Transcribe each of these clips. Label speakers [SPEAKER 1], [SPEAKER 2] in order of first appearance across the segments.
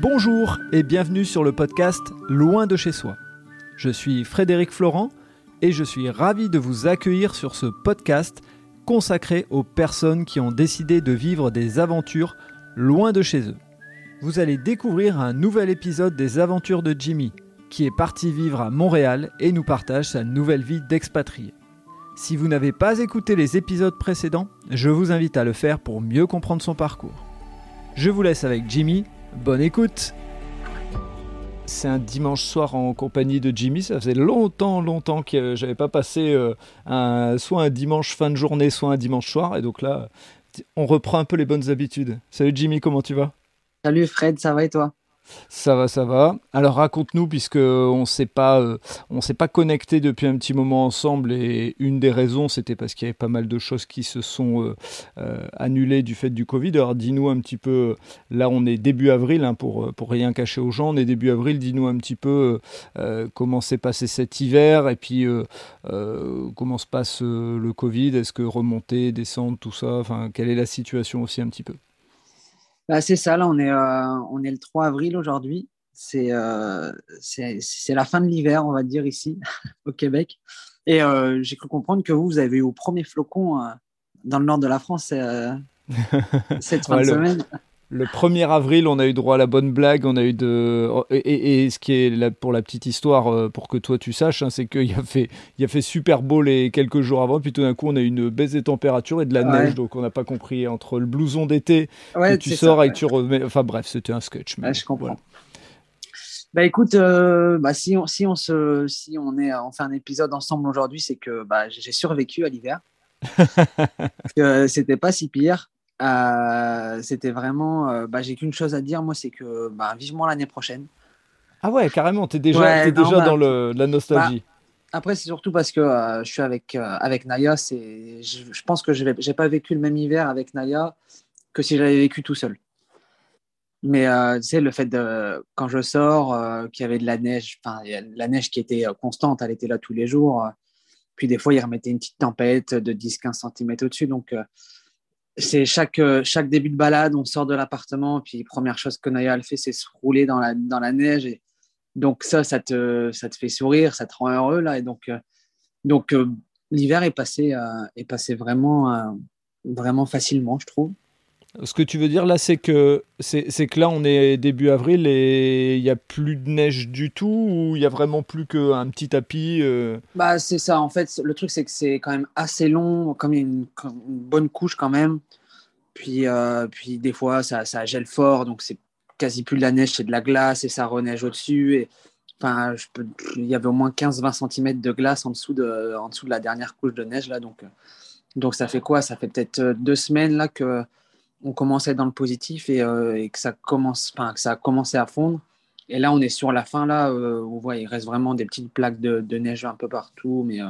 [SPEAKER 1] Bonjour et bienvenue sur le podcast Loin de chez soi. Je suis Frédéric Florent et je suis ravi de vous accueillir sur ce podcast consacré aux personnes qui ont décidé de vivre des aventures loin de chez eux. Vous allez découvrir un nouvel épisode des aventures de Jimmy, qui est parti vivre à Montréal et nous partage sa nouvelle vie d'expatrié. Si vous n'avez pas écouté les épisodes précédents, je vous invite à le faire pour mieux comprendre son parcours. Je vous laisse avec Jimmy, bonne écoute c'est un dimanche soir en compagnie de Jimmy. Ça faisait longtemps, longtemps que j'avais pas passé euh, soit un dimanche fin de journée, soit un dimanche soir. Et donc là, on reprend un peu les bonnes habitudes. Salut Jimmy, comment tu vas?
[SPEAKER 2] Salut Fred, ça va et toi?
[SPEAKER 1] Ça va, ça va. Alors raconte-nous, puisque on s'est pas, euh, s'est pas connecté depuis un petit moment ensemble, et une des raisons, c'était parce qu'il y avait pas mal de choses qui se sont euh, euh, annulées du fait du Covid. Alors dis-nous un petit peu. Là, on est début avril, hein, pour pour rien cacher aux gens. On est début avril. Dis-nous un petit peu comment s'est passé cet hiver, et puis comment se passe le Covid. Est-ce que remonter, descendre, tout ça. Enfin, quelle est la situation aussi un petit peu?
[SPEAKER 2] Bah, c'est ça, là, on est, euh, on est le 3 avril aujourd'hui. Euh, c'est c'est la fin de l'hiver, on va dire, ici, au Québec. Et euh, j'ai cru comprendre que vous, vous avez eu au premier flocon dans le nord de la France cette fin de semaine.
[SPEAKER 1] Le 1er avril, on a eu droit à la bonne blague. On a eu de et, ce qui est pour la petite histoire, euh, pour que toi tu saches, hein, c'est qu'il a fait, il a fait super beau les quelques jours avant. Puis tout d'un coup, on a eu une baisse des températures et de la neige. Donc on n'a pas compris entre le blouson d'été que tu sors et que tu remets. Enfin bref, c'était un sketch.
[SPEAKER 2] je comprends. Bah écoute, euh, bah, si on si on se si on est on fait un épisode ensemble aujourd'hui, c'est que bah, j'ai survécu à l'hiver. que c'était pas si pire. Euh, c'était vraiment. Euh, bah, j'ai qu'une chose à dire, moi, c'est que bah, vivement l'année prochaine.
[SPEAKER 1] Ah ouais, carrément, tu es déjà, es déjà bah, dans le, la nostalgie. Bah,
[SPEAKER 2] après, c'est surtout parce que euh, je suis avec, avec Naya. Je, je pense que je n'ai pas vécu le même hiver avec Naya que si j'avais vécu tout seul. Mais tu sais, le fait de quand je sors, qu'il y avait de la neige, enfin, la neige qui était constante, elle était là tous les jours. puis des fois, il remettait une petite tempête de 10-15 cm au-dessus. Donc, c'est chaque, euh, chaque début de balade, on sort de l'appartement, puis première chose que Naya fait, c'est se rouler dans la, neige. Donc ça, ça te, fait sourire, ça te rend heureux. Et donc, euh, donc euh, l'hiver est passé, est passé vraiment facilement, je trouve.
[SPEAKER 1] Ce que tu veux dire là, c'est que c'est que là, on est début avril et il n'y a plus de neige du tout ou il y a vraiment plus qu'un petit tapis euh?
[SPEAKER 2] Bah c'est ça. En fait, le truc c'est que c'est quand même assez long, comme y a une, bonne couche quand même. Puis euh, puis des fois ça, ça gèle fort, donc c'est quasi plus de la neige, c'est de la glace et ça reneige au-dessus. Enfin, il y avait au moins 15-20 cm de glace en dessous de en dessous de la dernière couche de neige là, donc donc ça fait quoi? Ça fait peut-être deux semaines là que on commençait dans le positif euh, et, que ça commence, que ça a commencé à fondre. Et là, on est sur la fin là euh, où voit, il reste vraiment des petites plaques de, neige un peu partout, mais, euh,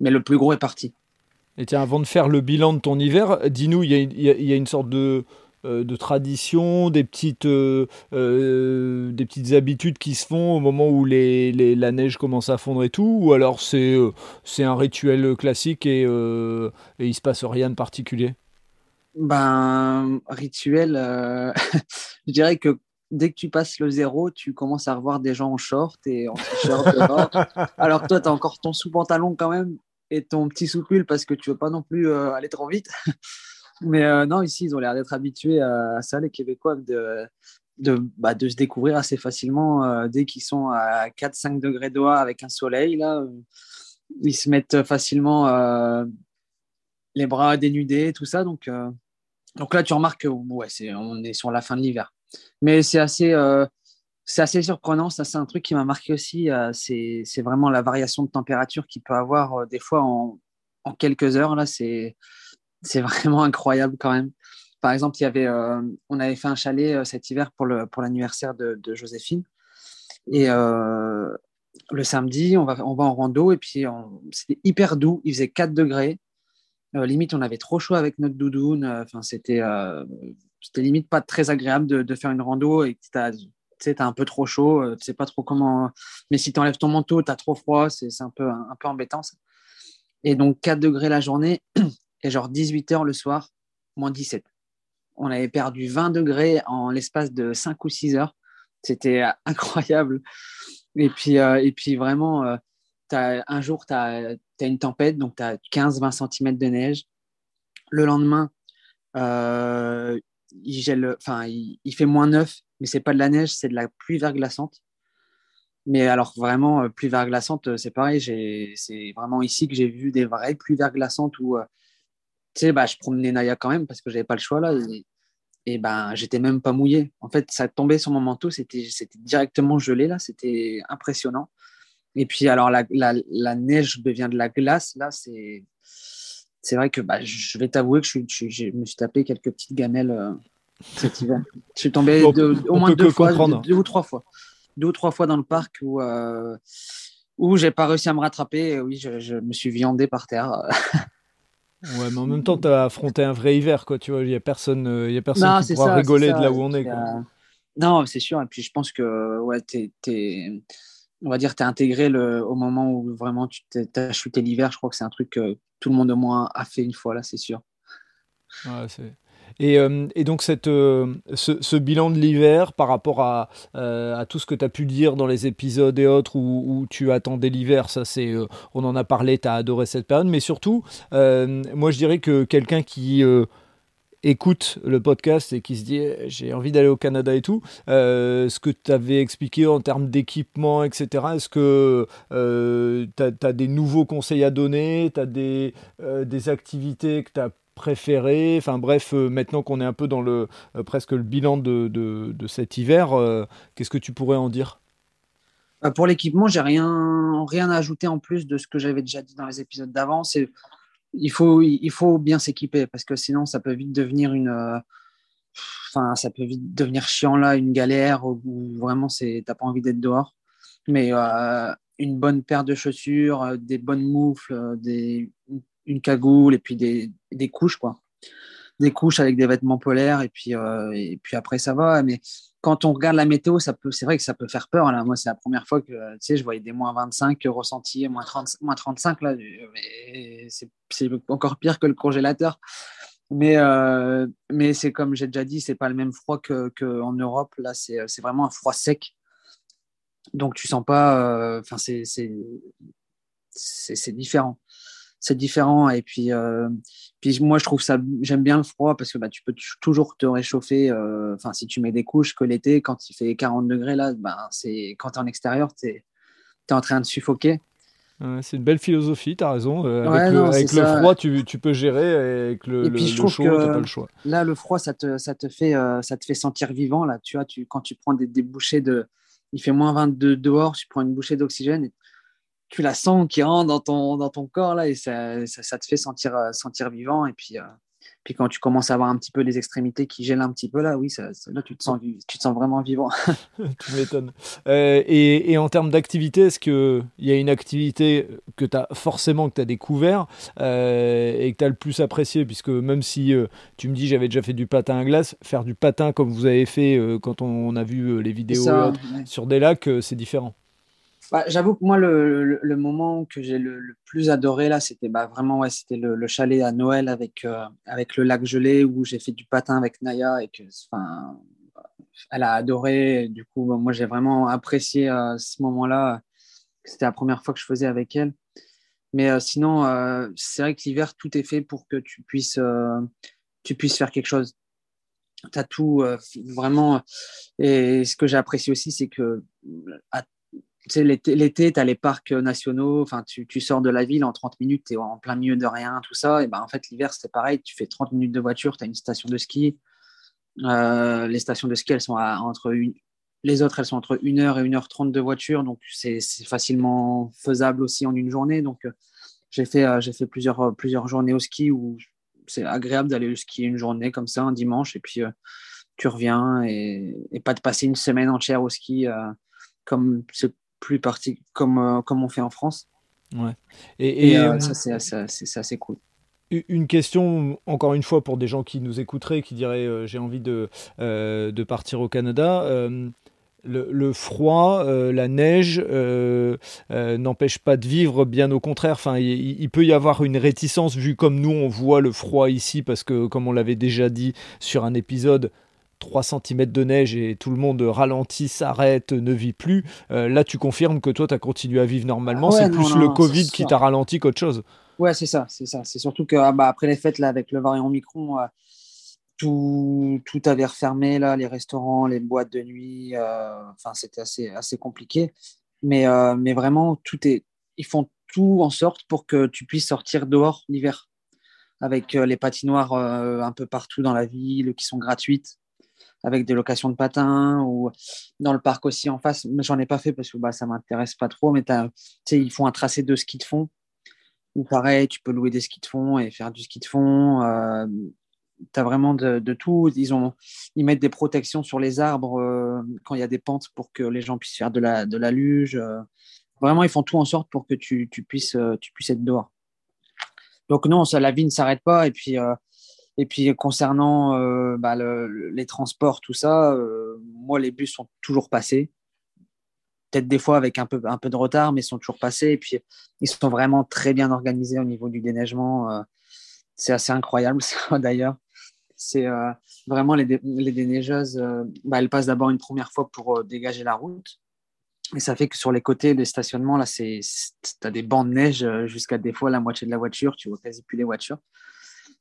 [SPEAKER 2] mais le plus gros est parti.
[SPEAKER 1] Et tiens, avant de faire le bilan de ton hiver, dis-nous, il y, a une sorte de, de tradition, des petites, des petites habitudes qui se font au moment où les, la neige commence à fondre et tout, ou alors c'est c'est un rituel classique et, et il se passe rien de particulier?
[SPEAKER 2] Ben, rituel, euh, je dirais que dès que tu passes le zéro, tu commences à revoir des gens en short et en t-shirt. Alors toi, tu as encore ton sous-pantalon quand même et ton petit sous-pull parce que tu veux pas non plus euh, aller trop vite. Mais euh, non, ici, ils ont l'air d'être habitués à, ça, les Québécois, de, bah, se découvrir assez facilement dès qu'ils sont à 4-5 degrés dehors avec un soleil. Là, ils se mettent facilement les bras dénudés, tout ça. Donc, donc là, tu remarques que ouais, on est sur la fin de l'hiver. Mais c'est assez, euh, assez surprenant. Ça, c'est un truc qui m'a marqué aussi. Euh, c'est, vraiment la variation de température qu'il peut avoir euh, des fois en, quelques heures. Là, c'est, c'est vraiment incroyable quand même. Par exemple, il y avait, on avait fait un chalet cet hiver pour, le, pour l'anniversaire de, Joséphine. Et le samedi, on va, on va en rando et puis c'était hyper doux. Il faisait 4 degrés. Euh, limite, on avait trop chaud avec notre doudoune. Euh, enfin, c'était, euh, c'était limite pas très agréable de, faire une rando et tu sais, un peu trop chaud, tu sais pas trop comment. Mais si tu enlèves ton manteau, tu as trop froid, c'est, un, peu, un, peu embêtant. Et donc, 4 degrés la journée et genre 18 heures le soir, moins 17. On avait perdu 20 degrés en l'espace de 5 ou 6 heures. C'était incroyable. Et puis, et puis vraiment, un jour, tu as, une tempête, donc tu as 15-20 cm de neige. Le lendemain, il, gèle, enfin, il, fait moins 9, mais c'est pas de la neige, c'est de la pluie verglaçante. Mais alors vraiment, euh, pluie verglaçante, euh, c'est pareil. C'est vraiment ici que j'ai vu des vraies pluies verglaçantes où, euh, bah, je promenais Naya quand même parce que j'avais pas le choix là. Et, et ben, j'étais même pas mouillé. En fait, ça tombait sur mon manteau, c'était directement gelé là, c'était impressionnant. Et puis alors la, la, la, neige devient de la glace là, c'est c'est vrai que bah, je vais t'avouer que je, je, me suis tapé quelques petites gamelles cet hiver. Je suis tombé au moins deux fois, deux, ou trois fois deux ou trois fois dans le parc où, euh, où j'ai pas réussi à me rattraper. oui, je, me suis viandé par terre.
[SPEAKER 1] ouais, mais en même temps, tu as affronté un vrai hiver, quoi. Tu vois, il n'y a personne, euh, y a personne qui pourra rigoler de là où on est. Quoi.
[SPEAKER 2] Non, c'est sûr. Et puis, je pense que, ouais, es, on va dire, tu es intégré le, au moment où vraiment tu as chuté l'hiver. Je crois que c'est un truc que tout le monde au moins a fait une fois, là, c'est sûr.
[SPEAKER 1] C'est euh, et, donc cette, euh, ce, bilan de l'hiver par rapport à, euh, à, tout ce que tu as pu dire dans les épisodes et autres où, tu attendais l'hiver, ça c'est, on en a parlé, tu as adoré cette période, mais surtout, moi je dirais que quelqu'un qui écoute le podcast et qui se dit eh, j'ai envie d'aller au Canada et tout, ce que tu avais expliqué en termes d'équipement, etc., est-ce que tu as, des nouveaux conseils à donner, tu as des, des activités que tu as préféré Enfin bref, euh, maintenant qu'on est un peu dans le euh, presque le bilan de, de, cet hiver, euh, qu'est-ce que tu pourrais en dire?
[SPEAKER 2] Pour l'équipement, j'ai rien, rien à ajouter en plus de ce que j'avais déjà dit dans les épisodes d'avant. Il faut, il faut bien s'équiper parce que sinon ça peut vite devenir une enfin ça peut vite devenir chiant là une galère où vraiment c'est t'as pas envie d'être dehors mais une bonne paire de chaussures des bonnes moufles des une cagoule et puis des, des, couches, quoi. Des couches avec des vêtements polaires et puis, euh, et puis après ça va. Mais quand on regarde la météo, ça peut, c'est vrai que ça peut faire peur. Là. Moi, c'est la première fois que tu sais, je voyais des moins 25 ressentis, moins, 30, moins 35. Là, c'est, encore pire que le congélateur. Mais, euh, mais c'est comme j'ai déjà dit, c'est pas le même froid qu'en que Europe. Là, c'est, vraiment un froid sec. Donc, tu sens pas. Euh, enfin, c'est, c'est différent c'est différent. Et puis, euh, puis moi, je trouve ça, j'aime bien le froid parce que bah, tu peux toujours te réchauffer. Euh, enfin, si tu mets des couches que l'été, quand il fait 40 degrés, là, bah, c'est quand tu es en extérieur, tu es, en train de suffoquer.
[SPEAKER 1] c'est une belle philosophie, tu as raison. Euh, avec, le, froid, tu, tu, peux gérer, et avec le, puis, je chaud, tu pas le choix.
[SPEAKER 2] Là, le froid, ça te, ça te, fait, ça te fait sentir vivant. Là, tu vois, tu, quand tu prends des, des bouchées de. Il fait moins 22 dehors, tu prends une bouchée d'oxygène et tu la sens qui rentre dans ton, dans ton corps là, et ça, ça, te fait sentir, euh, sentir vivant. Et puis, euh, puis quand tu commences à avoir un petit peu les extrémités qui gèlent un petit peu là, oui, ça, là tu te, sens, tu te sens vraiment vivant.
[SPEAKER 1] tu m'étonnes. Euh, et, et, en termes d'activité, est-ce qu'il y a une activité que tu as forcément que tu as découvert et que tu as le plus apprécié? Puisque même si tu me dis j'avais déjà fait du patin à glace, faire du patin comme vous avez fait quand on, a vu les vidéos sur des lacs, c'est différent.
[SPEAKER 2] Bah, j'avoue que moi, le, moment que j'ai le, plus adoré, là, c'était bah, vraiment ouais, c'était le, le, chalet à Noël avec, euh, avec le lac gelé où j'ai fait du patin avec Naya et que, elle a adoré. Du coup, moi, j'ai vraiment apprécié euh, ce moment-là. C'était la première fois que je faisais avec elle. Mais euh, sinon, c'est vrai que l'hiver, tout est fait pour que tu puisses, tu puisses faire quelque chose. Tu as tout vraiment. Et ce que j'ai apprécié aussi, c'est que à l'été, tu as les parcs nationaux, enfin, tu, tu, sors de la ville en 30 minutes, tu es en plein milieu de rien, tout ça. Et ben, en fait, l'hiver, c'est pareil, tu fais 30 minutes de voiture, tu as une station de ski. Euh, les stations de ski, elles sont entre une, les autres, elles sont entre 1h et 1h30 de voiture, donc c'est facilement faisable aussi en une journée. Donc, euh, j'ai fait, euh, fait plusieurs, plusieurs journées au ski où c'est agréable d'aller skier une journée comme ça, un dimanche, et puis tu reviens et, et, pas de passer une semaine entière au ski comme ce plus parti comme, euh, comme on fait en France.
[SPEAKER 1] Ouais.
[SPEAKER 2] Et, et, euh, ça, c'est assez, cool.
[SPEAKER 1] Une question, encore une fois, pour des gens qui nous écouteraient, qui diraient euh, j'ai envie de, de partir au Canada. Le, froid, la neige n'empêche pas de vivre, bien au contraire. Enfin, il, il, peut y avoir une réticence vu comme nous on voit le froid ici, parce que comme on l'avait déjà dit sur un épisode, 3 cm de neige et tout le monde ralentit, s'arrête, ne vit plus. là, tu confirmes que toi, tu as continué à vivre normalement. c'est plus le Covid qui t'a ralenti qu'autre chose.
[SPEAKER 2] Ouais, c'est ça, c'est ça. C'est surtout que ah, bah, après les fêtes là, avec le variant Omicron, tout, tout avait refermé là, les restaurants, les boîtes de nuit. Enfin, c'était assez, assez compliqué. Mais, mais vraiment, tout est, ils font tout en sorte pour que tu puisses sortir dehors l'hiver avec les patinoires un peu partout dans la ville qui sont gratuites avec des locations de patins ou dans le parc aussi en face. Mais j'en ai pas fait parce que bah, ça m'intéresse pas trop. Mais ils font un tracé de ski de fond. Ou pareil, tu peux louer des skis de fond et faire du ski de fond. Euh, tu as vraiment de, tout. Ils, ont, ils mettent des protections sur les arbres euh, quand il y a des pentes pour que les gens puissent faire de la, de la luge. Euh. Vraiment, ils font tout en sorte pour que tu, tu puisses, tu puisses être dehors. Donc non, ça, la vie ne s'arrête pas. Et puis, et puis concernant euh, bah, les transports, tout ça, euh, moi les bus sont toujours passés. Peut-être des fois avec un peu, un peu de retard, mais ils sont toujours passés. Et puis ils sont vraiment très bien organisés au niveau du déneigement. Euh, c'est assez incroyable d'ailleurs. C'est vraiment les, les déneigeuses, bah, elles passent d'abord une première fois pour dégager la route. Et ça fait que sur les côtés des stationnements, là, tu as des bancs de neige jusqu'à des fois la moitié de la voiture, tu vois quasi plus les voitures.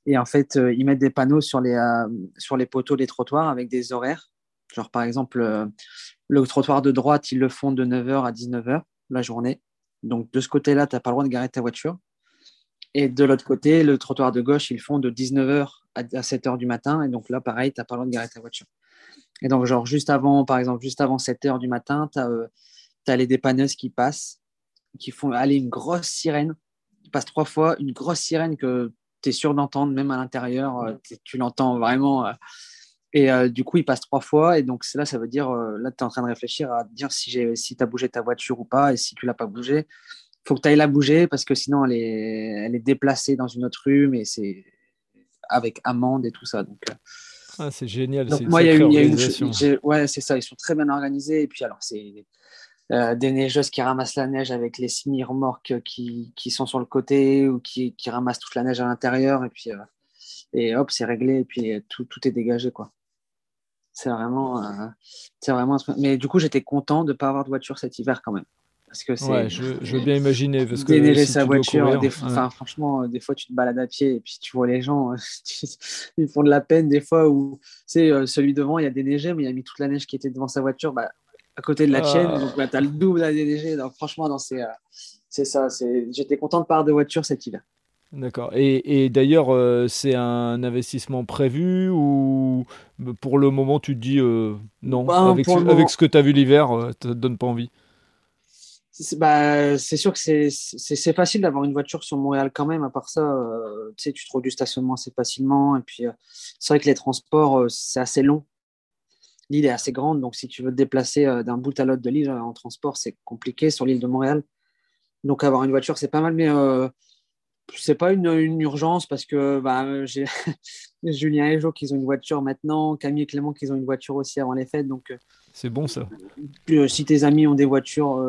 [SPEAKER 2] Et en fait, euh, ils mettent des panneaux sur les, euh, sur les poteaux des trottoirs avec des horaires. Genre, par exemple, euh, le trottoir de droite, ils le font de 9h à 19h la journée. Donc, de ce côté-là, tu n'as pas le droit de garer ta voiture. Et de l'autre côté, le trottoir de gauche, ils font de 19h à 7h du matin. Et donc là, pareil, tu n'as pas le droit de garer ta voiture. Et donc, genre, juste avant, par exemple, juste avant 7h du matin, tu as, les dépanneuses qui passent, qui font aller une grosse sirène. Ils passent trois fois, une grosse sirène que tu es sûr d'entendre, même à l'intérieur, euh, tu l'entends vraiment. Euh. et euh, du coup, il passe trois fois. Et donc, là, ça veut dire, là, tu es en train de réfléchir à dire si, si tu as bougé ta voiture ou pas. Et si tu l'as pas bougé, il faut que tu ailles la bouger parce que sinon, elle est, elle est déplacée dans une autre rue, mais c'est avec amende et tout ça. Donc,
[SPEAKER 1] ah, c'est génial.
[SPEAKER 2] Donc, moi, il y a une. Ouais, c'est ça. Ils sont très bien organisés. Et puis, alors, c'est euh, des neigeuses qui ramassent la neige avec les semi-remorques qui, qui, sont sur le côté ou qui, qui, ramassent toute la neige à l'intérieur et puis euh, et hop c'est réglé et puis tout, tout est dégagé quoi. C'est vraiment euh, c'est vraiment mais du coup j'étais content de pas avoir de voiture cet hiver quand même. Parce que
[SPEAKER 1] ouais, je, je, veux bien imaginer parce que
[SPEAKER 2] déneiger sa voiture des franchement des fois tu te balades à pied et puis tu vois les gens ils font de la peine des fois où c'est celui devant il y a déneigé mais il a mis toute la neige qui était devant sa voiture bah à côté de la chaîne. Ah. Donc, bah, tu as le double à DDG. Donc, franchement, euh, c'est ça. J'étais content de part de voiture cet hiver.
[SPEAKER 1] D'accord. Et, et d'ailleurs, euh, c'est un investissement prévu ou pour le moment, tu te dis euh, non bah, avec, ce, que tu as vu l'hiver, ça te donne pas envie?
[SPEAKER 2] Bah, c'est sûr que c'est facile d'avoir une voiture sur Montréal quand même. À part ça, tu trouves du stationnement assez facilement. Et puis, c'est vrai que les transports, c'est assez long l'île est assez grande, donc si tu veux te déplacer euh, d'un bout à l'autre de l'île euh, en transport, c'est compliqué sur l'île de Montréal. Donc avoir une voiture, c'est pas mal, mais euh, c'est pas une, urgence parce que bah, j'ai Julien et Jo qui ont une voiture maintenant, Camille et Clément qui ont une voiture aussi avant les fêtes. Donc
[SPEAKER 1] c'est bon ça.
[SPEAKER 2] si tes amis ont des voitures,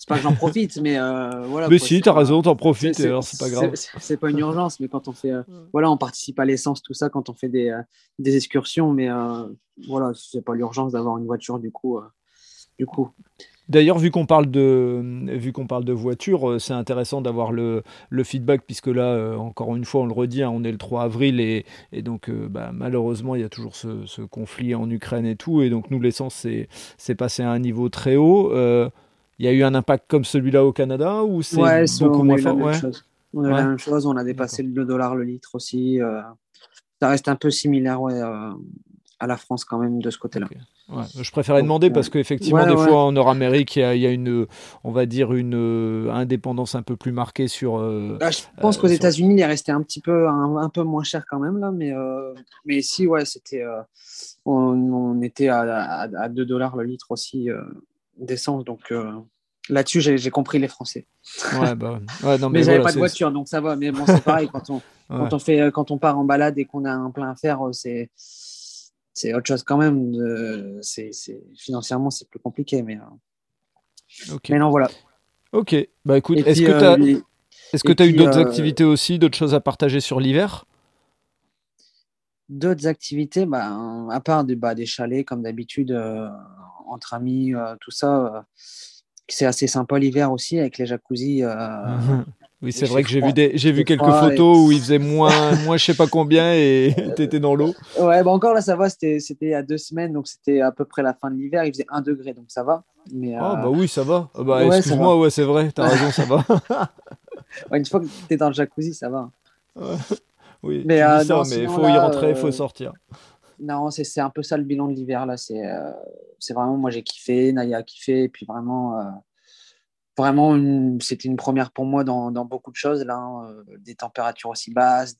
[SPEAKER 2] c'est pas que j'en profite, mais euh, voilà.
[SPEAKER 1] Mais si, t'as raison, t'en profites, alors c'est pas grave.
[SPEAKER 2] C'est pas une urgence, mais quand on fait, euh, voilà, on participe à l'essence, tout ça, quand on fait des, euh, des excursions, mais voilà, c'est pas l'urgence d'avoir une voiture du coup. du coup.
[SPEAKER 1] D'ailleurs, vu qu'on parle de, vu qu'on parle de voiture, c'est intéressant d'avoir le, le, feedback puisque là, encore une fois, on le redit, hein, on est le 3 avril et, et donc bah, malheureusement, il y a toujours ce, ce, conflit en Ukraine et tout, et donc nous l'essence c'est passé à un niveau très haut il y a eu un impact comme celui-là au Canada ou c'est beaucoup moins fort?
[SPEAKER 2] On a la même chose, on a dépassé le 2 dollars le litre aussi. Euh, ça reste un peu similaire euh, à la France quand même de ce côté-là.
[SPEAKER 1] je préférais demander parce qu'effectivement, des fois en Nord-Amérique, il y, a une, on va dire, une euh, indépendance un peu plus marquée sur.
[SPEAKER 2] Bah, je pense qu'aux États-Unis, il est resté un petit peu, un, peu moins cher quand même là, mais, mais si, ouais, c'était, on, était à, à, 2 dollars le litre aussi d'essence. Donc euh, là-dessus, j'ai compris les Français.
[SPEAKER 1] Ouais, bah,
[SPEAKER 2] non, mais, j'avais pas de voiture, donc ça va. Mais bon, c'est pareil quand on, quand on fait, euh, quand on part en balade et qu'on a un plein à faire, euh, c'est c'est autre chose quand même. c'est financièrement, c'est plus compliqué, mais. Mais non, voilà.
[SPEAKER 1] Ok, bah écoute, est-ce que tu as, est-ce que tu as eu d'autres activités aussi, d'autres choses à partager sur l'hiver?
[SPEAKER 2] D'autres activités, bah, à part des, bah, des chalets, comme d'habitude, entre amis, tout ça, c'est assez sympa l'hiver aussi, avec les jacuzzi.
[SPEAKER 1] Oui, c'est vrai que j'ai vu, des, j'ai vu quelques photos où il faisait moins, moins je sais pas combien et tu étais dans l'eau.
[SPEAKER 2] Ouais, bah encore là, ça va, c'était, c'était il y a deux semaines, donc c'était à peu près la fin de l'hiver, il faisait un degré, donc ça va.
[SPEAKER 1] Mais, ah, bah oui, ça va. Ah bah, excuse-moi, ouais, c'est vrai, tu as raison, ça va.
[SPEAKER 2] une fois que tu es dans le jacuzzi, ça va.
[SPEAKER 1] oui, mais, euh, ça, mais il faut y rentrer, il faut euh, sortir.
[SPEAKER 2] Non, c'est, un peu ça le bilan de l'hiver, là. C'est, euh, c'est vraiment, moi j'ai kiffé, Naya a kiffé, et puis vraiment vraiment, c'était une première pour moi dans, beaucoup de choses. Là, hein, euh, des températures aussi basses,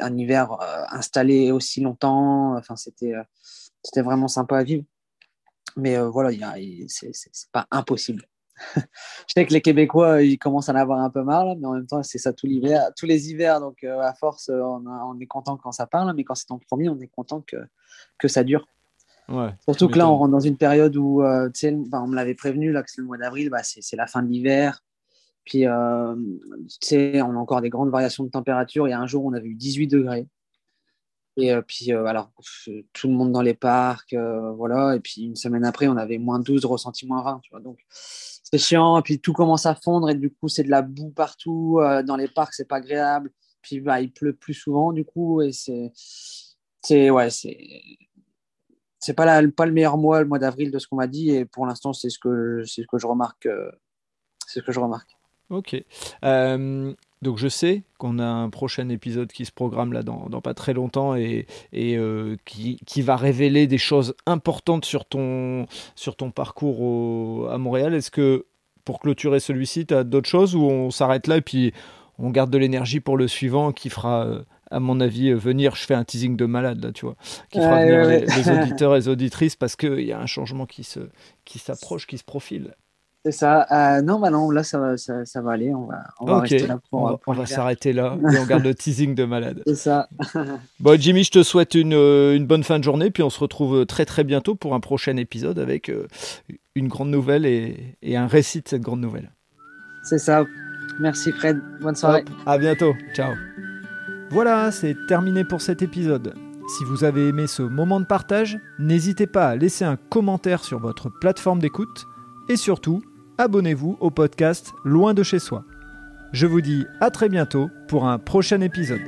[SPEAKER 2] un hiver euh, installé aussi longtemps. Enfin, c'était, euh, c'était vraiment sympa à vivre. Mais voilà, c'est, pas impossible. Je sais que les Québécois, ils commencent à en avoir un peu marre, mais en même temps, c'est ça tout l'hiver, tous les hivers. Donc, à force, on, est content quand ça parle, mais quand c'est en premier, on est content que, que ça dure. Surtout que là, on rentre dans une période où, euh, on me l'avait prévenu, là, que c'est le mois d'avril, bah, c'est la fin de l'hiver. Puis, euh, on a encore des grandes variations de température. Il y a un jour, on avait eu 18 degrés. Et euh, puis, alors, tout le monde dans les parcs, voilà. Et puis, une semaine après, on avait moins 12, ressenti moins 20, tu vois. Donc, c'est chiant. Et puis, tout commence à fondre. Et du coup, c'est de la boue partout. dans les parcs, c'est pas agréable. Puis, bah, il pleut plus souvent, du coup. Et c'est. C'est. Ouais, c'est c'est pas, pas le meilleur mois, le mois d'avril, de ce qu'on m'a dit. Et pour l'instant, c'est ce que, ce que je remarque. Euh, c'est ce que je remarque.
[SPEAKER 1] Ok. Euh, donc je sais qu'on a un prochain épisode qui se programme là dans, dans pas très longtemps et, et euh, qui, qui, va révéler des choses importantes sur ton, sur ton parcours à Montréal. Est-ce que pour clôturer celui-ci, tu as d'autres choses ou on s'arrête là et puis on garde de l'énergie pour le suivant qui fera à mon avis, euh, venir? Je fais un teasing de malade, là, tu vois, qui fera venir Les, auditeurs et les auditrices parce qu'il y a un changement qui se qui s'approche, qui se profile.
[SPEAKER 2] C'est ça. Euh, non, bah non, là, ça va, ça, ça va aller. On va, on va rester là
[SPEAKER 1] pour, On va, s'arrêter là et on garde le teasing de malade.
[SPEAKER 2] C'est ça.
[SPEAKER 1] bon, Jimmy, je te souhaite une, euh, une, bonne fin de journée. Puis on se retrouve très, très bientôt pour un prochain épisode avec une grande nouvelle et, et un récit de cette grande nouvelle.
[SPEAKER 2] C'est ça. Merci, Fred. Bonne soirée.
[SPEAKER 1] à bientôt. Ciao. Voilà, c'est terminé pour cet épisode. Si vous avez aimé ce moment de partage, n'hésitez pas à laisser un commentaire sur votre plateforme d'écoute et surtout, abonnez-vous au podcast Loin de chez soi. Je vous dis à très bientôt pour un prochain épisode.